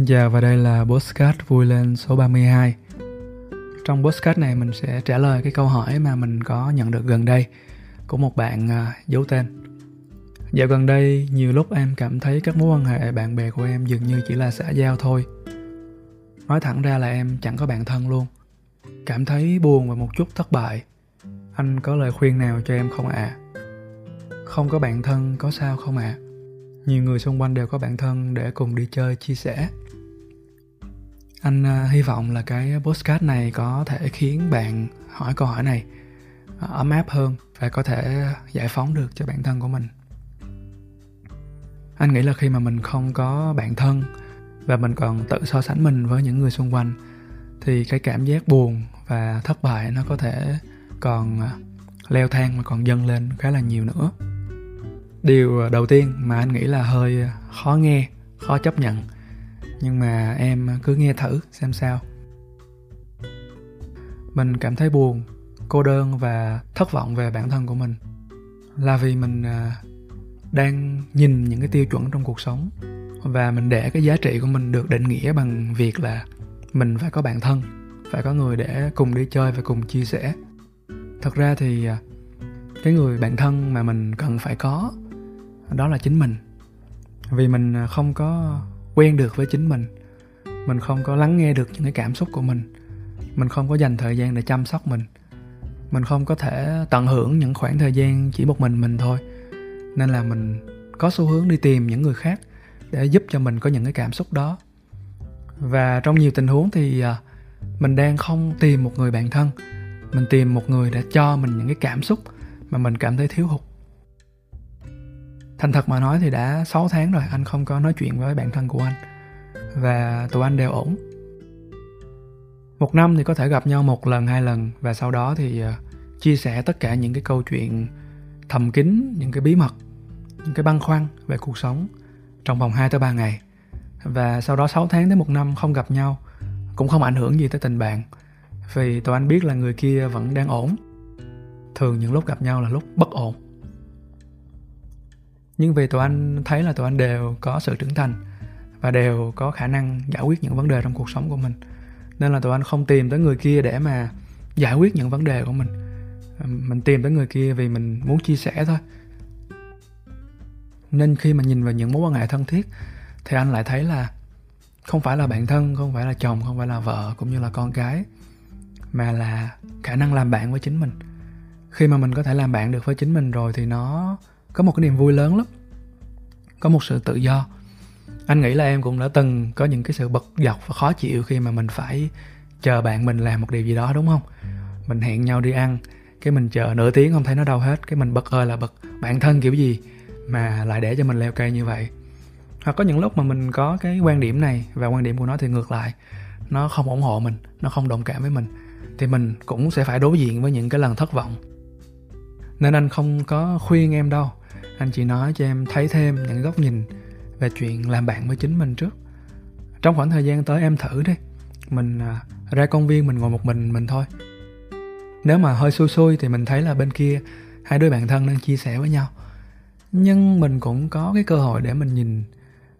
Xin chào và đây là Postcard vui lên số 32 Trong postcard này mình sẽ trả lời cái câu hỏi mà mình có nhận được gần đây Của một bạn uh, giấu tên Dạo gần đây nhiều lúc em cảm thấy các mối quan hệ bạn bè của em dường như chỉ là xã giao thôi Nói thẳng ra là em chẳng có bạn thân luôn Cảm thấy buồn và một chút thất bại Anh có lời khuyên nào cho em không ạ? À? Không có bạn thân có sao không ạ? À? nhiều người xung quanh đều có bạn thân để cùng đi chơi chia sẻ anh uh, hy vọng là cái postcard này có thể khiến bạn hỏi câu hỏi này uh, ấm áp hơn và có thể giải phóng được cho bản thân của mình. Anh nghĩ là khi mà mình không có bạn thân và mình còn tự so sánh mình với những người xung quanh thì cái cảm giác buồn và thất bại nó có thể còn à, leo thang mà còn dâng lên khá là nhiều nữa. Điều đầu tiên mà anh nghĩ là hơi khó nghe khó chấp nhận nhưng mà em cứ nghe thử xem sao. Mình cảm thấy buồn, cô đơn và thất vọng về bản thân của mình. Là vì mình à, đang nhìn những cái tiêu chuẩn trong cuộc sống và mình để cái giá trị của mình được định nghĩa bằng việc là mình phải có bạn thân, phải có người để cùng đi chơi và cùng chia sẻ. Thật ra thì à, cái người bạn thân mà mình cần phải có, đó là chính mình. Vì mình à, không có quen được với chính mình. Mình không có lắng nghe được những cái cảm xúc của mình. Mình không có dành thời gian để chăm sóc mình. Mình không có thể tận hưởng những khoảng thời gian chỉ một mình mình thôi. Nên là mình có xu hướng đi tìm những người khác để giúp cho mình có những cái cảm xúc đó. Và trong nhiều tình huống thì à, mình đang không tìm một người bạn thân. Mình tìm một người để cho mình những cái cảm xúc mà mình cảm thấy thiếu hụt thành thật mà nói thì đã 6 tháng rồi, anh không có nói chuyện với bạn thân của anh. Và tụi anh đều ổn. Một năm thì có thể gặp nhau một lần, hai lần. Và sau đó thì ờ, chia sẻ tất cả những cái câu chuyện thầm kín, những cái bí mật, những cái băn khoăn về cuộc sống trong vòng 2 tới 3 ngày. Và sau đó 6 tháng tới một năm không gặp nhau, cũng không ảnh hưởng gì tới tình bạn. Vì tụi anh biết là người kia vẫn đang ổn. Thường những lúc gặp nhau là lúc bất ổn nhưng vì tụi anh thấy là tụi anh đều có sự trưởng thành và đều có khả năng giải quyết những vấn đề trong cuộc sống của mình. Nên là tụi anh không tìm tới người kia để mà giải quyết những vấn đề của mình. Mình tìm tới người kia vì mình muốn chia sẻ thôi. Nên khi mà nhìn vào những mối quan hệ thân thiết thì anh lại thấy là không phải là bạn thân không phải là chồng không phải là vợ cũng như là con cái mà là khả năng làm bạn với chính mình. Khi mà mình có thể làm bạn được với chính mình rồi thì nó có một cái niềm vui lớn lắm, có một sự tự do. Anh nghĩ là em cũng đã từng có những cái sự bật dọc và khó chịu khi mà mình phải chờ bạn mình làm một điều gì đó, đúng không? Mình hẹn nhau đi ăn, cái mình chờ nửa tiếng không thấy nó đâu hết, cái mình bật ơi là bật bạn thân kiểu gì mà lại để cho mình leo cây như vậy? Hoặc có những lúc mà mình có cái quan điểm này và quan điểm của nó thì ngược lại, nó không ủng hộ mình, nó không đồng cảm với mình, thì mình cũng sẽ phải đối diện với những cái lần thất vọng. Nên anh không có khuyên em đâu anh chỉ nói cho em thấy thêm những góc nhìn về chuyện làm bạn với chính mình trước. Trong khoảng thời gian tới em thử đi. Mình à, ra công viên mình ngồi một mình mình thôi. Nếu mà hơi xui xui thì mình thấy là bên kia hai đứa bạn thân đang chia sẻ với nhau. Nhưng mình cũng có cái cơ hội để mình nhìn,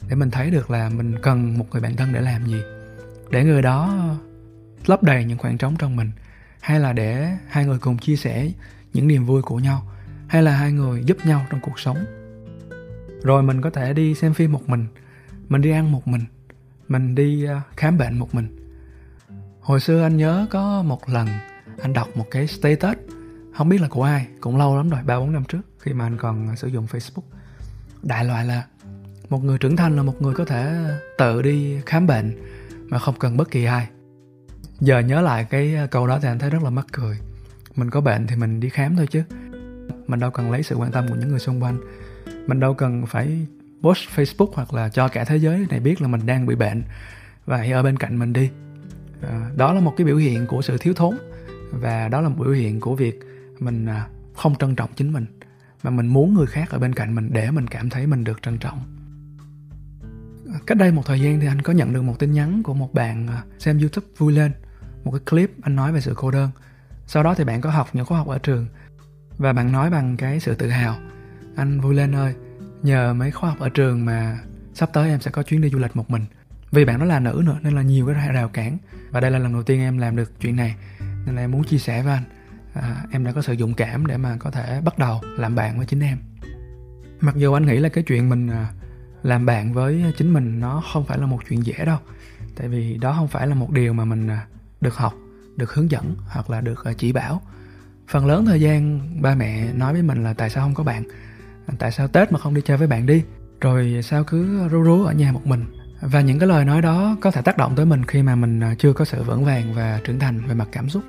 để mình thấy được là mình cần một người bạn thân để làm gì. Để người đó lấp đầy những khoảng trống trong mình, hay là để hai người cùng chia sẻ những niềm vui của nhau hay là hai người giúp nhau trong cuộc sống. Rồi mình có thể đi xem phim một mình mình đi ăn một mình mình đi ờ, khám bệnh một mình. Hồi xưa anh nhớ có một lần anh đọc một cái status, không biết là của ai, cũng lâu lắm rồi, ba bốn năm trước, khi mà anh còn ờ, sử dụng facebook. Đại loại là một người trưởng thành là một người có thể tự đi khám bệnh mà không cần bất kỳ ai. Giờ nhớ lại cái ờ, câu đó thì anh thấy rất là mắc cười. Mình có bệnh thì mình đi khám thôi chứ mình đâu cần lấy sự quan tâm của những người xung quanh. Mình đâu cần phải post facebook hoặc là cho cả thế giới này biết là mình đang bị bệnh. Và hãy ở bên cạnh mình đi. À, đó là một cái biểu hiện của sự thiếu thốn. Và đó là một biểu hiện của việc mình à, không trân trọng chính mình. Mà mình muốn người khác ở bên cạnh mình để mình cảm thấy mình được trân trọng. Cách đây một thời gian thì anh có nhận được một tin nhắn của một bạn à, xem youtube vui lên. Một cái clip anh nói về sự cô đơn. Sau đó thì bạn có học những khóa học ở trường và bạn nói bằng cái sự tự hào. Anh vui lên ơi nhờ mấy khóa học ở trường mà sắp tới em sẽ có chuyến đi du lịch một mình. Vì bạn đó là nữ nữa nên là nhiều cái rào cản. Và đây là lần đầu tiên em làm được chuyện này nên là em muốn chia sẻ với anh. À, em đã có sự dũng cảm để mà có thể bắt đầu làm bạn với chính em. Mặc dù anh nghĩ là cái chuyện mình à, làm bạn với chính mình nó không phải là một chuyện dễ đâu. Tại vì đó không phải là một điều mà mình à, được học được hướng dẫn hoặc là được à, chỉ bảo phần lớn thời gian ba mẹ nói với mình là tại sao không có bạn? Tại sao tết mà không đi chơi với bạn đi? Rồi sao cứ rú rú ở nhà một mình? Và những cái lời nói đó có thể tác động tới mình khi mà mình à, chưa có sự vững vàng và trưởng thành về mặt cảm xúc.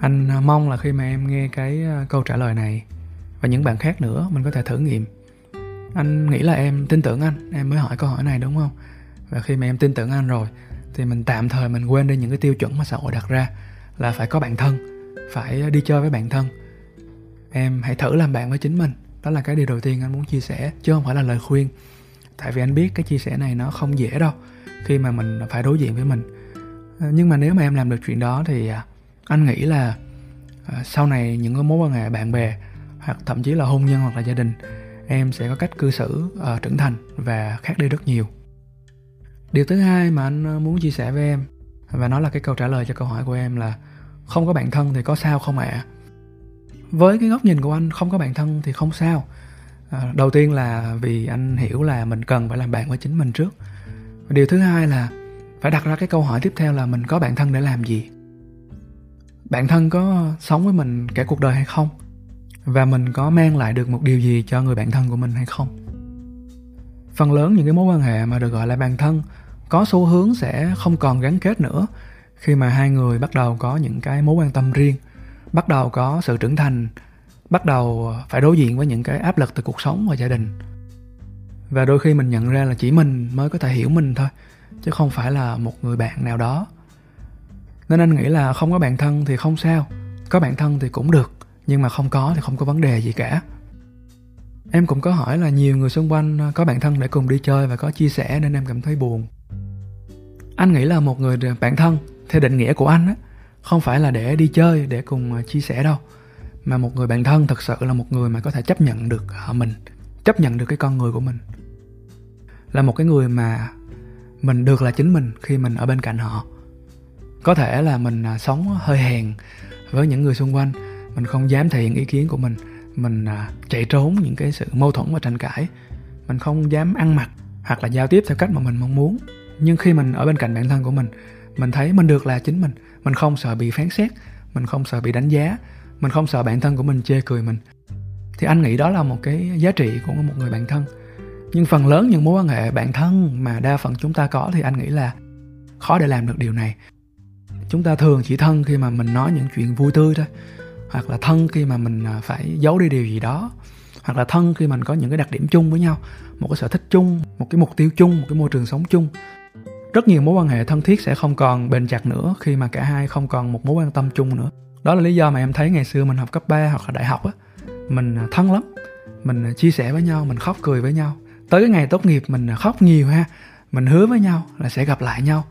Anh à, mong là khi mà em nghe cái à, câu trả lời này và những bạn khác nữa, mình có thể thử nghiệm. Anh nghĩ là em tin tưởng anh, em mới hỏi câu hỏi này, đúng không? Và khi mà em tin tưởng anh rồi, thì mình tạm thời mình quên đi những cái tiêu chuẩn mà xã hội đặt ra là phải có bạn thân phải đi chơi với bạn thân. Em hãy thử làm bạn với chính mình. Đó là cái điều đầu tiên anh muốn chia sẻ chứ không phải là lời khuyên. Tại vì anh biết cái chia sẻ này nó không dễ đâu khi mà mình phải đối diện với mình. À, nhưng mà nếu mà em làm được chuyện đó thì à, anh nghĩ là à, sau này những cái mối quan hệ bạn bè hoặc thậm chí là hôn nhân hoặc là gia đình em sẽ có cách cư xử uh, trưởng thành và khác đi rất nhiều. Điều thứ hai mà anh ờ, muốn chia sẻ với em và nó là cái câu trả lời cho câu hỏi của em là không có bạn thân thì có sao không ạ? À? với cái góc nhìn của anh không có bạn thân thì không sao. À, đầu tiên là vì anh hiểu là mình cần phải làm bạn với chính mình trước. Điều thứ hai là phải đặt ra cái câu hỏi tiếp theo là mình có bạn thân để làm gì? Bạn thân có sống với mình cả cuộc đời hay không? Và mình có mang lại được một điều gì cho người bạn thân của mình hay không? Phần lớn những cái mối quan hệ mà được gọi là bạn thân có xu hướng sẽ không còn gắn kết nữa khi mà hai người bắt đầu có những cái mối quan tâm riêng, bắt đầu có sự trưởng thành, bắt đầu phải đối diện với những cái áp lực từ cuộc sống và gia đình. Và đôi khi mình nhận ra là chỉ mình mới có thể hiểu mình thôi, chứ không phải là một người bạn nào đó. Nên anh nghĩ là không có bạn thân thì không sao, có bạn thân thì cũng được, nhưng mà không có thì không có vấn đề gì cả. Em cũng có hỏi là nhiều người xung quanh à, có bạn thân để cùng đi chơi và có chia sẻ nên em cảm thấy buồn. Anh nghĩ là một người bạn thân theo định nghĩa của anh á, không phải là để đi chơi, để cùng à, chia sẻ đâu, mà một người bạn thân thật sự là một người mà có thể chấp nhận được à, mình, chấp nhận được cái con người của mình. Là một cái người mà mình được là chính mình khi mình ở bên cạnh họ. Có thể là mình à, sống hơi hèn với những người xung quanh, mình không dám thể hiện ý kiến của mình mình chạy trốn những cái sự mâu thuẫn và tranh cãi, mình không dám ăn mặc hoặc là giao tiếp theo cách mà mình mong muốn. Nhưng khi mình ở bên cạnh bản thân của mình mình thấy mình được là chính mình. Mình không sợ bị phán xét, mình không sợ bị đánh giá, mình không sợ bản thân của mình chê cười mình. Thì anh nghĩ đó là một cái giá trị của một người bạn thân. Nhưng phần lớn những mối quan hệ bạn thân mà đa phần chúng ta có thì anh nghĩ là khó để làm được điều này. Chúng ta thường chỉ thân khi mà mình nói những chuyện vui tươi thôi, hoặc là thân khi mà mình à, phải giấu đi điều gì đó, hoặc là thân khi mình có những cái đặc điểm chung với nhau, một cái sở thích chung, một cái mục tiêu chung, một cái môi trường sống chung rất nhiều mối quan hệ thân thiết sẽ không còn bền chặt nữa khi mà cả hai không còn một mối quan tâm chung nữa. Đó là lý do mà em thấy ngày xưa mình học cấp 3 hoặc là đại học á, mình à, thân lắm. Mình à, chia sẻ với nhau, mình khóc cười với nhau. Tới cái ngày tốt nghiệp mình à, khóc nhiều ha, mình hứa với nhau là sẽ gặp lại nhau.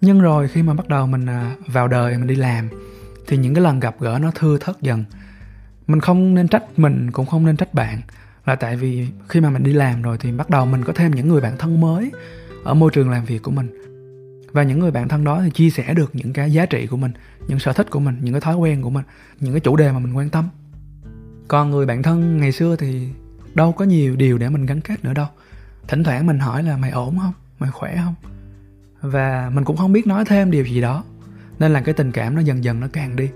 Nhưng rồi khi mà bắt đầu mình vào đời, mình đi làm, thì những cái lần gặp gỡ nó thưa thớt dần. Mình không nên trách mình, cũng không nên trách bạn. Là tại vì khi mà mình đi làm rồi thì bắt đầu mình có thêm những người bạn thân mới ở môi trường làm việc của mình. Và những người bạn thân đó thì chia sẻ được những cái giá trị của mình, những sở thích của mình, những cái thói quen của mình, những cái chủ đề mà mình quan tâm. Còn người bạn thân ngày xưa thì đâu có nhiều điều để mình gắn kết nữa đâu. Thỉnh thoảng mình hỏi là mày ổn không? Mày khỏe không? Và mình cũng không biết nói thêm điều gì đó, nên là cái tình cảm nó dần dần nó càng đi.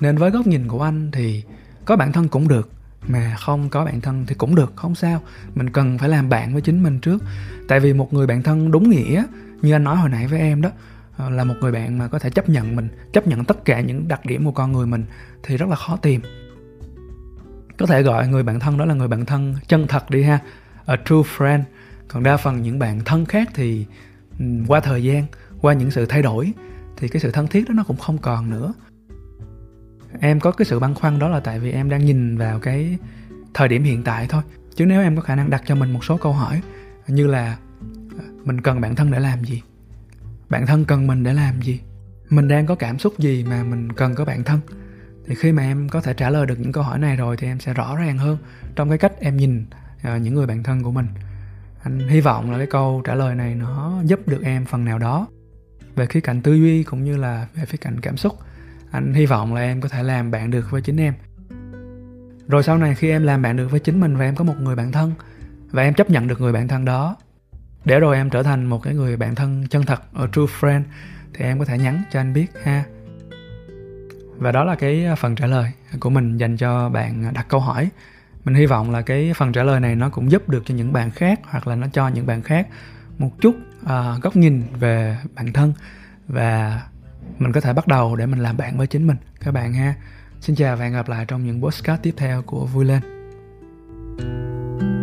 Nên với góc nhìn của anh thì có bạn thân cũng được mà không có bạn thân thì cũng được, không sao. Mình cần phải làm bạn với chính mình trước. Tại vì một người bạn thân đúng nghĩa, như anh nói hồi nãy với em đó ờ, là một người bạn mà có thể chấp nhận mình, chấp nhận tất cả những đặc điểm của con người mình thì rất là khó tìm. Có thể gọi người bạn thân đó là người bạn thân chân thật đi ha, a true friend. Còn đa phần những bạn thân khác thì ừ, qua thời gian, qua những sự thay đổi thì cái sự thân thiết đó nó cũng không còn nữa em có cái sự băn khoăn đó là tại vì em đang nhìn vào cái thời điểm hiện tại thôi. Chứ nếu em có khả năng đặt cho mình một số câu hỏi như là mình cần bản thân để làm gì? Bản thân cần mình để làm gì? Mình đang có cảm xúc gì mà mình cần có bạn thân? Thì khi mà em có thể trả lời được những câu hỏi này rồi thì em sẽ rõ ràng hơn trong cái cách em nhìn uh, những người bạn thân của mình. Anh hy vọng là cái câu trả lời này nó giúp được em phần nào đó về khía cạnh tư duy cũng như là về khía cạnh cảm xúc anh hy vọng là em có thể làm bạn được với chính em. Rồi sau này khi em làm bạn được với chính mình và em có một người bạn thân và em chấp nhận được người bạn thân đó để rồi em trở thành một cái người bạn thân chân thật ở true friend thì em có thể nhắn cho anh biết ha. Và đó là cái phần trả lời của mình dành cho bạn đặt câu hỏi. Mình hy vọng là cái phần trả lời này nó cũng giúp được cho những bạn khác hoặc là nó cho những bạn khác một chút uh, góc nhìn về bản thân và mình có thể bắt đầu để mình làm bạn với chính mình. Các bạn ha. Xin chào và hẹn gặp lại trong những podcast tiếp theo của vui lên. thank you